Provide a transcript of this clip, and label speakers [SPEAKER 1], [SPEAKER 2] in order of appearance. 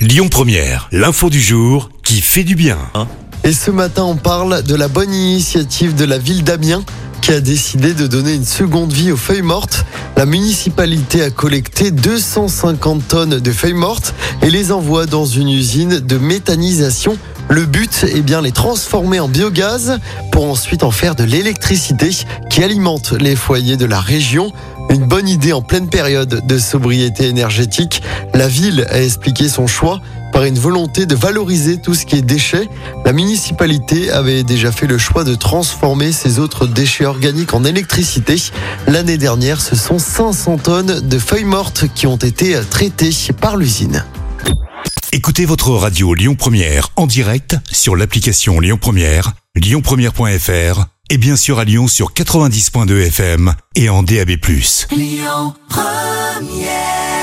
[SPEAKER 1] Lyon Première, l'info du jour qui fait du bien.
[SPEAKER 2] Et ce matin, on parle de la bonne initiative de la ville d'Amiens a décidé de donner une seconde vie aux feuilles mortes. La municipalité a collecté 250 tonnes de feuilles mortes et les envoie dans une usine de méthanisation. Le but est bien les transformer en biogaz pour ensuite en faire de l'électricité qui alimente les foyers de la région. Une bonne idée en pleine période de sobriété énergétique. La ville a expliqué son choix par une volonté de valoriser tout ce qui est déchets. La municipalité avait déjà fait le choix de transformer ces autres déchets organiques en électricité. L'année dernière, ce sont 500 tonnes de feuilles mortes qui ont été traitées par l'usine.
[SPEAKER 1] Écoutez votre radio Lyon Première en direct sur l'application Lyon Première, lyonpremière.fr et bien sûr à Lyon sur 90.2 FM et en DAB+.
[SPEAKER 3] Lyon Première